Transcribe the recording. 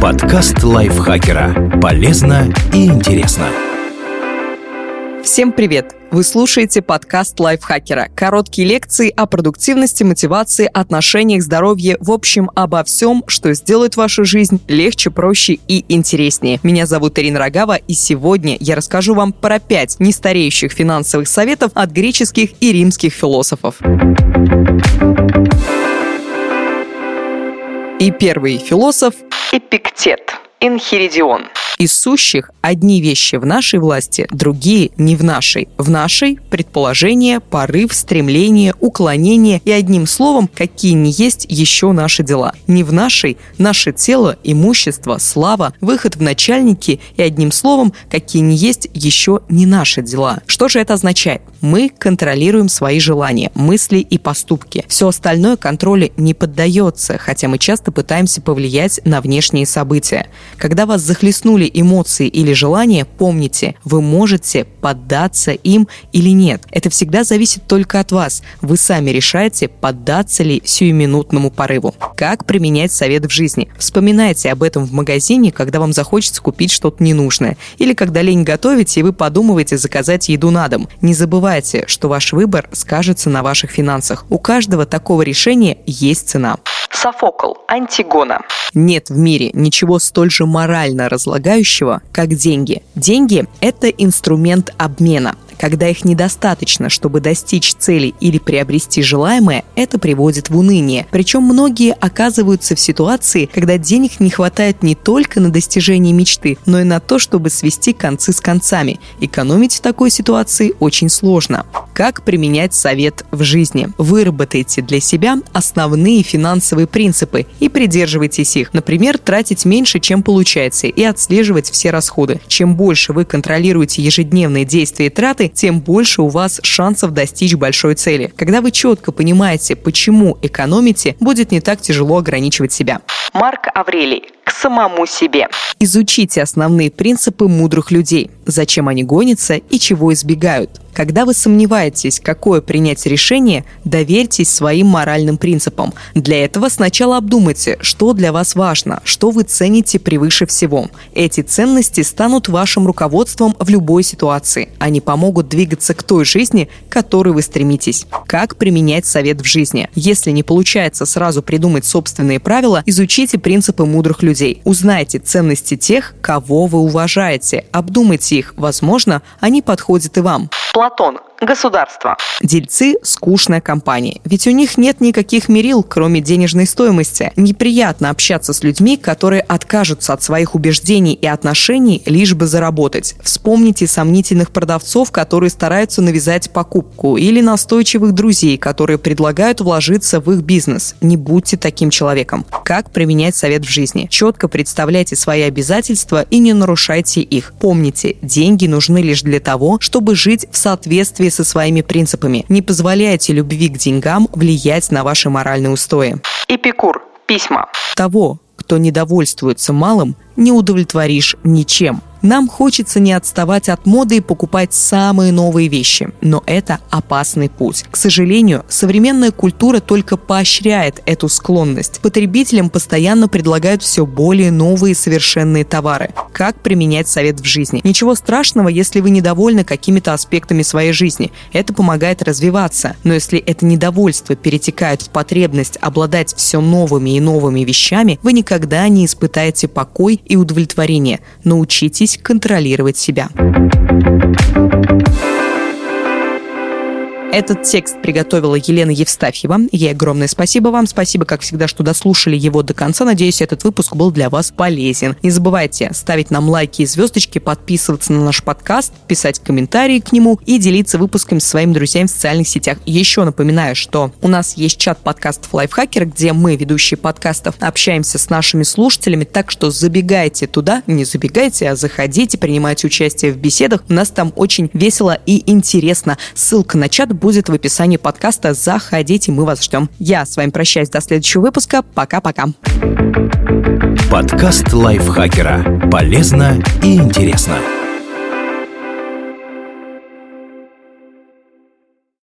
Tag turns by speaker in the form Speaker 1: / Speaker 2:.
Speaker 1: Подкаст лайфхакера. Полезно и интересно.
Speaker 2: Всем привет! Вы слушаете подкаст лайфхакера. Короткие лекции о продуктивности, мотивации, отношениях, здоровье, в общем, обо всем, что сделает вашу жизнь легче, проще и интереснее. Меня зовут Ирина Рогава, и сегодня я расскажу вам про пять нестареющих финансовых советов от греческих и римских философов. И первый философ – Эпиктет, Инхиридион. Из сущих одни вещи в нашей власти, другие не в нашей. В нашей – предположение, порыв, стремление, уклонение и одним словом, какие не есть еще наши дела. Не в нашей – наше тело, имущество, слава, выход в начальники и одним словом, какие не есть еще не наши дела. Что же это означает? Мы контролируем свои желания, мысли и поступки. Все остальное контролю не поддается, хотя мы часто пытаемся повлиять на внешние события. Когда вас захлестнули были эмоции или желания, помните, вы можете поддаться им или нет. Это всегда зависит только от вас. Вы сами решаете, поддаться ли сиюминутному порыву. Как применять совет в жизни? Вспоминайте об этом в магазине, когда вам захочется купить что-то ненужное. Или когда лень готовить, и вы подумываете заказать еду на дом. Не забывайте, что ваш выбор скажется на ваших финансах. У каждого такого решения есть цена. Софокл, Антигона. Нет в мире ничего столь же морально разлагающего, как деньги. Деньги – это инструмент обмена. Когда их недостаточно, чтобы достичь цели или приобрести желаемое, это приводит в уныние. Причем многие оказываются в ситуации, когда денег не хватает не только на достижение мечты, но и на то, чтобы свести концы с концами. Экономить в такой ситуации очень сложно. Как применять совет в жизни? Выработайте для себя основные финансовые принципы и придерживайтесь их. Например, тратить меньше, чем получается, и отслеживать все расходы. Чем больше вы контролируете ежедневные действия и траты, тем больше у вас шансов достичь большой цели. Когда вы четко понимаете, почему экономите, будет не так тяжело ограничивать себя. Марк Аврелий. К самому себе. Изучите основные принципы мудрых людей. Зачем они гонятся и чего избегают. Когда вы сомневаетесь, какое принять решение, доверьтесь своим моральным принципам. Для этого сначала обдумайте, что для вас важно, что вы цените превыше всего. Эти ценности станут вашим руководством в любой ситуации. Они помогут двигаться к той жизни, к которой вы стремитесь. Как применять совет в жизни? Если не получается сразу придумать собственные правила, изучите принципы мудрых людей. Узнайте ценности тех, кого вы уважаете. Обдумайте их. Возможно, они подходят и вам. Платон. Государство. Дельцы – скучная компания. Ведь у них нет никаких мерил, кроме денежной стоимости. Неприятно общаться с людьми, которые откажутся от своих убеждений и отношений, лишь бы заработать. Вспомните сомнительных продавцов, которые стараются навязать покупку, или настойчивых друзей, которые предлагают вложиться в их бизнес. Не будьте таким человеком. Как применять совет в жизни? Четко представляйте свои обязательства и не нарушайте их. Помните, деньги нужны лишь для того, чтобы жить в соответствии соответствии со своими принципами. Не позволяйте любви к деньгам влиять на ваши моральные устои. Эпикур. Письма. Того, кто недовольствуется малым, не удовлетворишь ничем. Нам хочется не отставать от моды и покупать самые новые вещи, но это опасный путь. К сожалению, современная культура только поощряет эту склонность. Потребителям постоянно предлагают все более новые совершенные товары. Как применять совет в жизни? Ничего страшного, если вы недовольны какими-то аспектами своей жизни. Это помогает развиваться. Но если это недовольство перетекает в потребность обладать все новыми и новыми вещами, вы никогда не испытаете покой и удовлетворение. Научитесь контролировать себя. Этот текст приготовила Елена Евстафьева. Ей огромное спасибо вам. Спасибо, как всегда, что дослушали его до конца. Надеюсь, этот выпуск был для вас полезен. Не забывайте ставить нам лайки и звездочки, подписываться на наш подкаст, писать комментарии к нему и делиться выпусками со своими друзьями в социальных сетях. Еще напоминаю, что у нас есть чат подкастов Лайфхакер, где мы, ведущие подкастов, общаемся с нашими слушателями, так что забегайте туда, не забегайте, а заходите, принимайте участие в беседах. У нас там очень весело и интересно. Ссылка на чат будет будет в описании подкаста. Заходите, мы вас ждем. Я с вами прощаюсь до следующего выпуска. Пока-пока.
Speaker 1: Подкаст лайфхакера. Полезно и интересно.